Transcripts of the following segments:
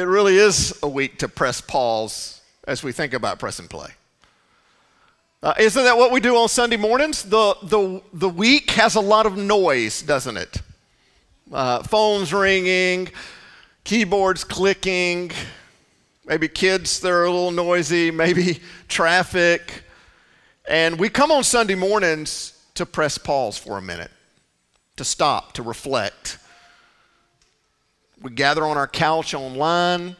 it really is a week to press pause as we think about press and play. Uh, isn't that what we do on Sunday mornings? The, the, the week has a lot of noise, doesn't it? Uh, phones ringing, keyboards clicking, maybe kids that are a little noisy, maybe traffic. And we come on Sunday mornings to press pause for a minute, to stop, to reflect. We gather on our couch online.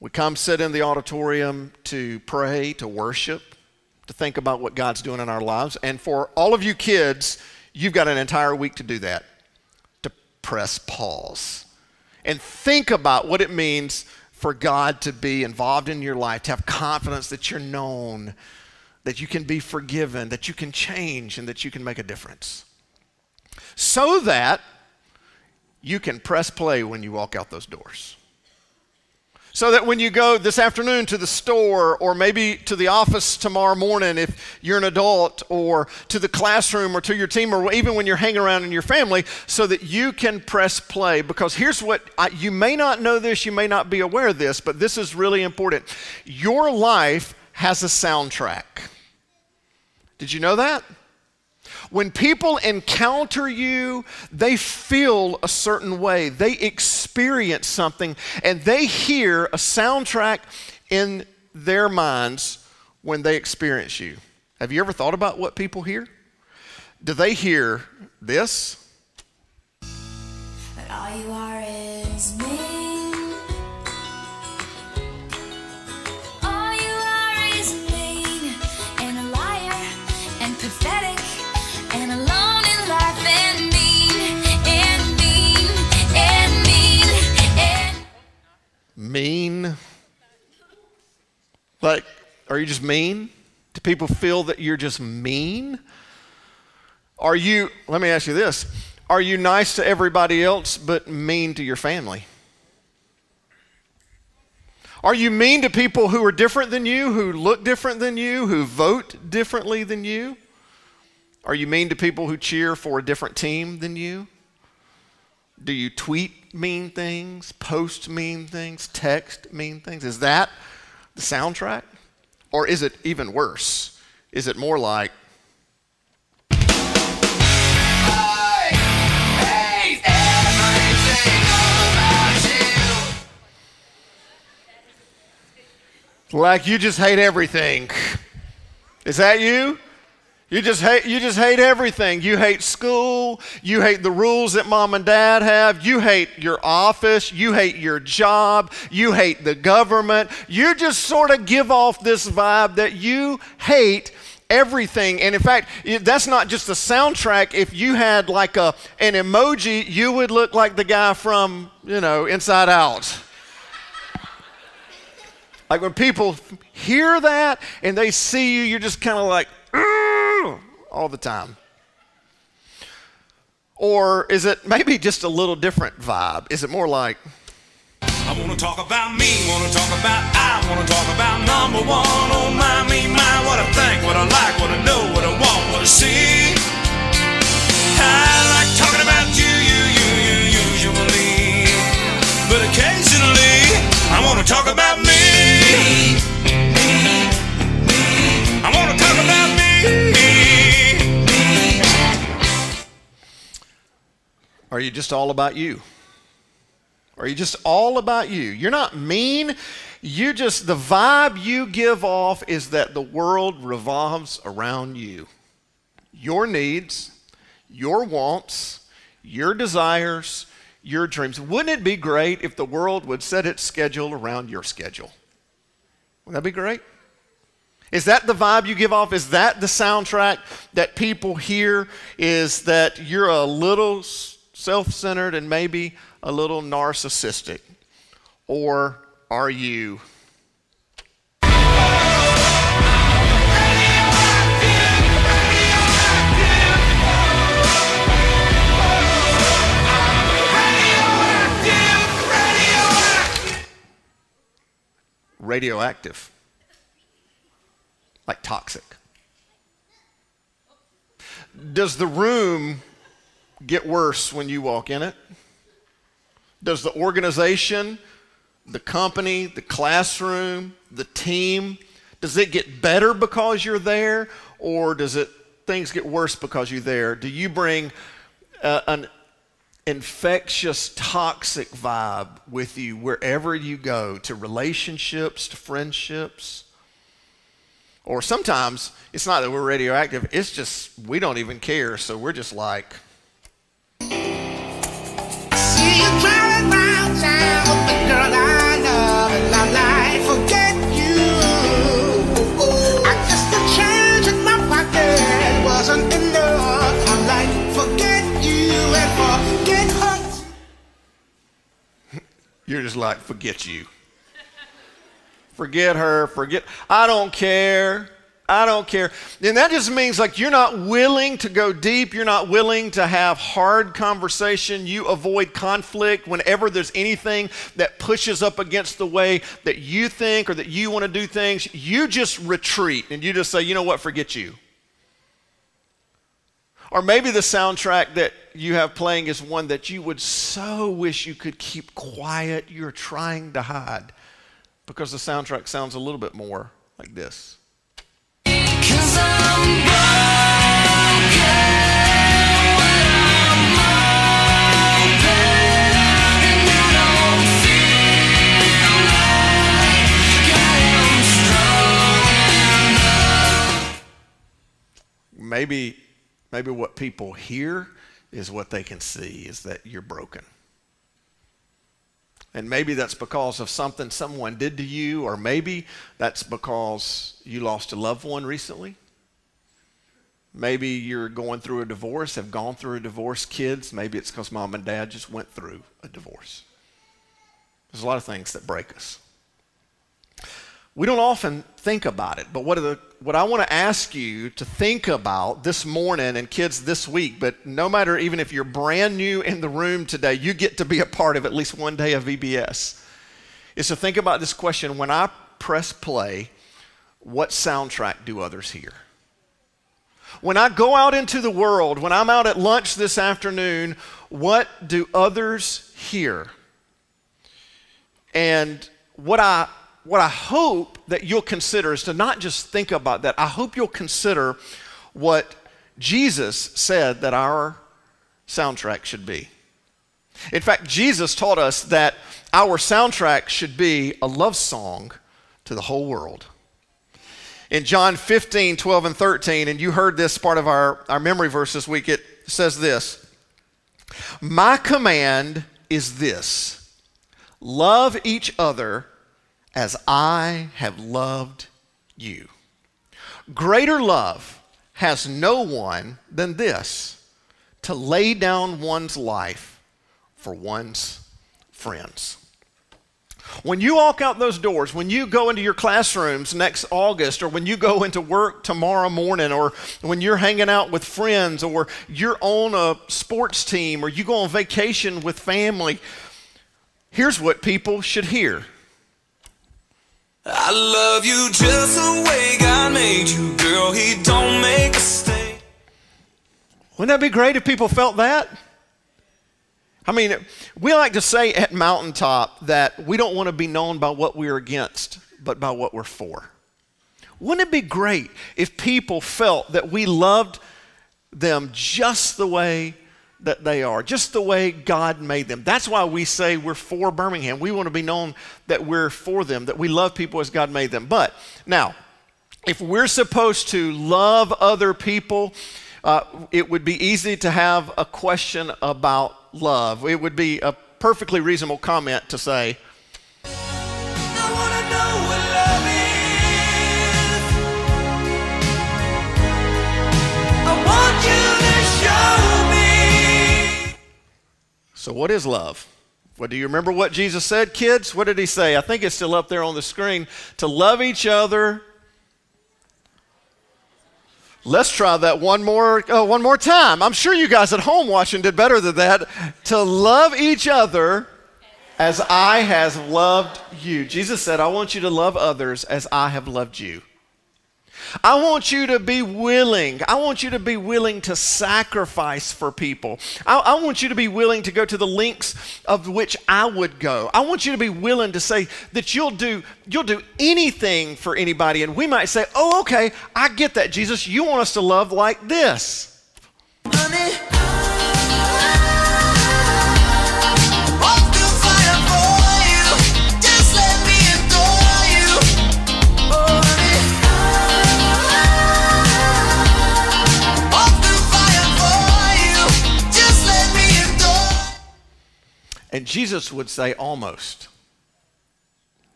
We come sit in the auditorium to pray, to worship, to think about what God's doing in our lives. And for all of you kids, you've got an entire week to do that, to press pause and think about what it means for God to be involved in your life, to have confidence that you're known, that you can be forgiven, that you can change, and that you can make a difference. So that you can press play when you walk out those doors. So that when you go this afternoon to the store or maybe to the office tomorrow morning if you're an adult or to the classroom or to your team or even when you're hanging around in your family so that you can press play because here's what I, you may not know this, you may not be aware of this, but this is really important. Your life has a soundtrack. Did you know that? When people encounter you, they feel a certain way, they experience something, and they hear a soundtrack in their minds when they experience you. Have you ever thought about what people hear? Do they hear this? Like, are you just mean? Do people feel that you're just mean? Are you, let me ask you this, are you nice to everybody else but mean to your family? Are you mean to people who are different than you, who look different than you, who vote differently than you? Are you mean to people who cheer for a different team than you? Do you tweet mean things, post mean things, text mean things? Is that the soundtrack? Or is it even worse? Is it more like, Like you just hate everything. Is that you? You just hate you just hate everything. You hate school, you hate the rules that mom and dad have, you hate your office, you hate your job, you hate the government. You just sort of give off this vibe that you hate everything. And in fact, that's not just a soundtrack. If you had like a an emoji, you would look like the guy from, you know, Inside Out. Like when people hear that and they see you, you're just kind of like, all the time? Or is it maybe just a little different vibe? Is it more like, I wanna talk about me, wanna talk about I, wanna talk about number one. Oh my, me, my, what I think, what I like, what I know, what I want, what I see. Just all about you? Are you just all about you? You're not mean. You just, the vibe you give off is that the world revolves around you. Your needs, your wants, your desires, your dreams. Wouldn't it be great if the world would set its schedule around your schedule? Wouldn't that be great? Is that the vibe you give off? Is that the soundtrack that people hear? Is that you're a little self centered and maybe a little narcissistic? Or are you? radioactive, like toxic. Does the room get worse when you walk in it? Does the organization, the company, the classroom, the team? Does it get better because you're there, or does it things get worse because you're there? Do you bring uh, an infectious, toxic vibe with you wherever you go to relationships, to friendships? Or sometimes it's not that we're radioactive, it's just we don't even care, so we're just like. You're just like, forget you. Forget her, forget. I don't care. I don't care. And that just means like you're not willing to go deep. You're not willing to have hard conversation. You avoid conflict whenever there's anything that pushes up against the way that you think or that you want to do things. You just retreat and you just say, you know what, forget you. Or maybe the soundtrack that you have playing is one that you would so wish you could keep quiet. You're trying to hide because the soundtrack sounds a little bit more like this. Maybe, maybe what people hear is what they can see is that you're broken. And maybe that's because of something someone did to you, or maybe that's because you lost a loved one recently. Maybe you're going through a divorce, have gone through a divorce, kids. Maybe it's because mom and dad just went through a divorce. There's a lot of things that break us. We don't often think about it, but what, the, what I want to ask you to think about this morning and kids this week, but no matter even if you're brand new in the room today, you get to be a part of at least one day of VBS, is to think about this question when I press play, what soundtrack do others hear? When I go out into the world, when I'm out at lunch this afternoon, what do others hear? And what I what I hope that you'll consider is to not just think about that. I hope you'll consider what Jesus said that our soundtrack should be. In fact, Jesus taught us that our soundtrack should be a love song to the whole world. In John 15, 12, and 13, and you heard this part of our, our memory verse this week, it says this My command is this love each other as I have loved you. Greater love has no one than this to lay down one's life for one's friends. When you walk out those doors, when you go into your classrooms next August, or when you go into work tomorrow morning, or when you're hanging out with friends, or you're on a sports team, or you go on vacation with family, here's what people should hear I love you just the way God made you, girl. He don't make a mistake. Wouldn't that be great if people felt that? I mean, we like to say at Mountaintop that we don't want to be known by what we're against, but by what we're for. Wouldn't it be great if people felt that we loved them just the way that they are, just the way God made them. That's why we say we're for Birmingham. We want to be known that we're for them, that we love people as God made them. But now, if we're supposed to love other people, uh, it would be easy to have a question about love. It would be a perfectly reasonable comment to say, So, what is love? Well, do you remember what Jesus said, kids? What did he say? I think it's still up there on the screen. To love each other. Let's try that one more, oh, one more time. I'm sure you guys at home watching did better than that. To love each other as I have loved you. Jesus said, I want you to love others as I have loved you. I want you to be willing. I want you to be willing to sacrifice for people. I, I, want you to be willing to go to the lengths of which I would go. I want you to be willing to say that you'll do you'll do anything for anybody. And we might say, "Oh, okay, I get that, Jesus. You want us to love like this." Honey. Jesus would say, almost.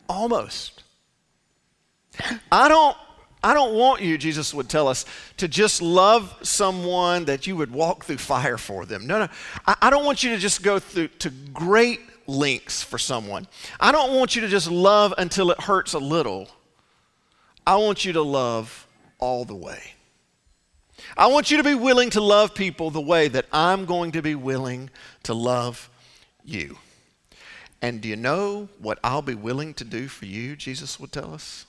Almost. I don't, I don't want you, Jesus would tell us, to just love someone that you would walk through fire for them. No, no. I, I don't want you to just go through to great lengths for someone. I don't want you to just love until it hurts a little. I want you to love all the way. I want you to be willing to love people the way that I'm going to be willing to love you. And do you know what I'll be willing to do for you, Jesus would tell us?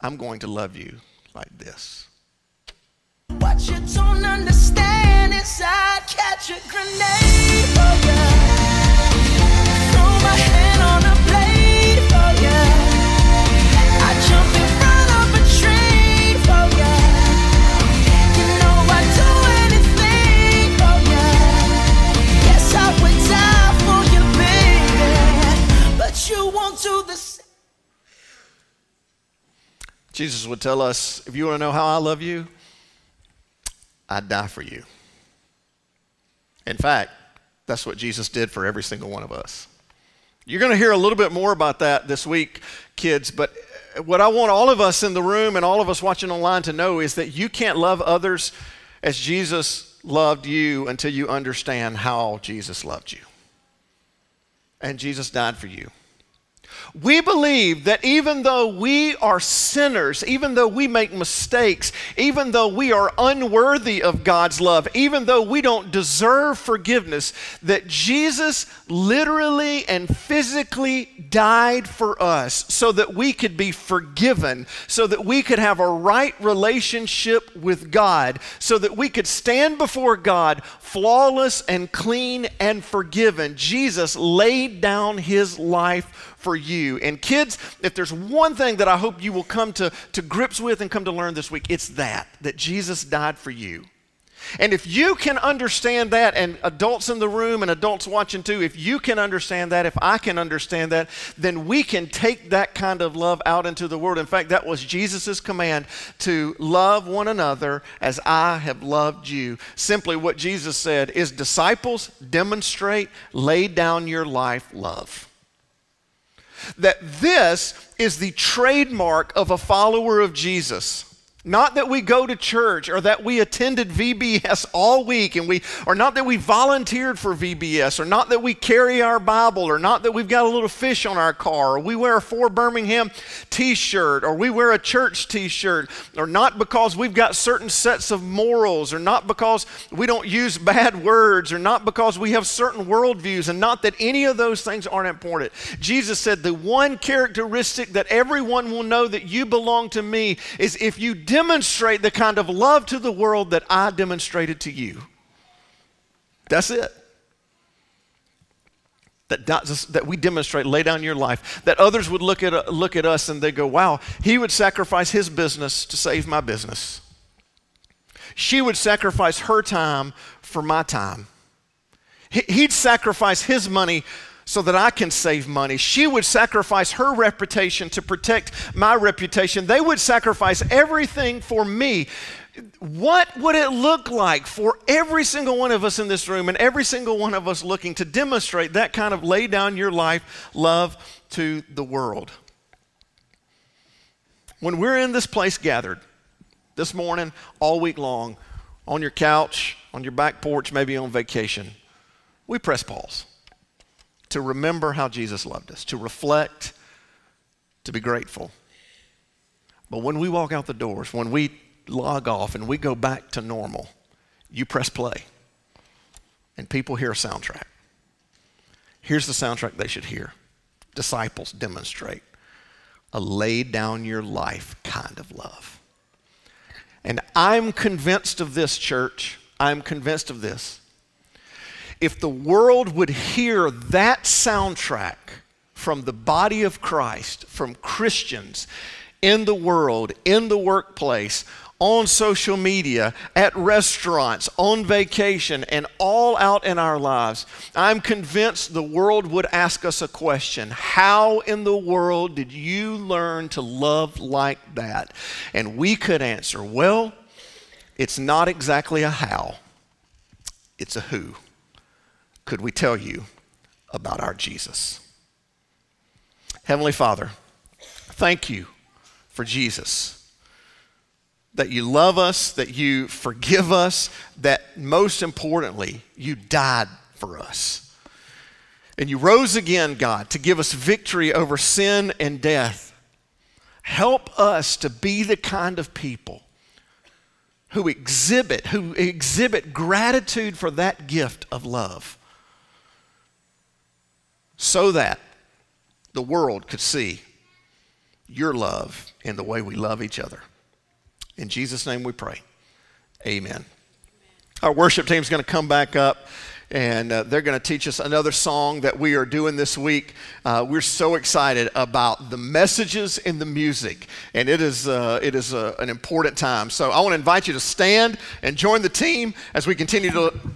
I'm going to love you like this. What you don't understand is I catch a grenade oh, you. Throw my hand on Jesus would tell us if you want to know how I love you, I'd die for you. In fact, that's what Jesus did for every single one of us. You're going to hear a little bit more about that this week, kids, but what I want all of us in the room and all of us watching online to know is that you can't love others as Jesus loved you until you understand how Jesus loved you. And Jesus died for you. We believe that even though we are sinners, even though we make mistakes, even though we are unworthy of God's love, even though we don't deserve forgiveness, that Jesus literally and physically died for us so that we could be forgiven, so that we could have a right relationship with God, so that we could stand before God flawless and clean and forgiven. Jesus laid down his life for you. And kids, if there's one thing that I hope you will come to, to grips with and come to learn this week, it's that, that Jesus died for you. And if you can understand that, and adults in the room and adults watching too, if you can understand that, if I can understand that, then we can take that kind of love out into the world. In fact, that was Jesus' command to love one another as I have loved you. Simply what Jesus said is disciples demonstrate, lay down your life love that this is the trademark of a follower of Jesus. Not that we go to church or that we attended VBS all week and we or not that we volunteered for VBS or not that we carry our Bible or not that we've got a little fish on our car or we wear a for Birmingham t-shirt or we wear a church t-shirt or not because we've got certain sets of morals or not because we don't use bad words or not because we have certain worldviews and not that any of those things aren't important. Jesus said the one characteristic that everyone will know that you belong to me is if you demonstrate the kind of love to the world that I demonstrated to you. That's it. That, that we demonstrate, lay down your life, that others would look at, look at us and they go, wow, he would sacrifice his business to save my business. She would sacrifice her time for my time. He'd sacrifice his money so that I can save money. She would sacrifice her reputation to protect my reputation. They would sacrifice everything for me. What would it look like for every single one of us in this room and every single one of us looking to demonstrate that kind of lay down your life love to the world? When we're in this place gathered this morning, all week long, on your couch, on your back porch, maybe on vacation, we press pause to remember how Jesus loved us, to reflect, to be grateful. But when we walk out the doors, when we log off and we go back to normal, you press play and people hear a soundtrack. Here's the soundtrack they should hear Disciples demonstrate a lay down your life kind of love. And I'm convinced of this, church. I'm convinced of this. If the world would hear that soundtrack from the body of Christ, from Christians in the world, in the workplace, on social media, at restaurants, on vacation, and all out in our lives, I'm convinced the world would ask us a question How in the world did you learn to love like that? And we could answer, Well, it's not exactly a how, it's a who. Could we tell you about our Jesus? Heavenly Father, thank you for Jesus that you love us, that you forgive us, that most importantly, you died for us. And you rose again, God, to give us victory over sin and death. Help us to be the kind of people who exhibit who exhibit gratitude for that gift of love so that the world could see your love in the way we love each other. In Jesus' name we pray. Amen. Our worship team is going to come back up and uh, they're going to teach us another song that we are doing this week. Uh, we're so excited about the messages in the music, and it is, uh, it is uh, an important time. So I want to invite you to stand and join the team as we continue to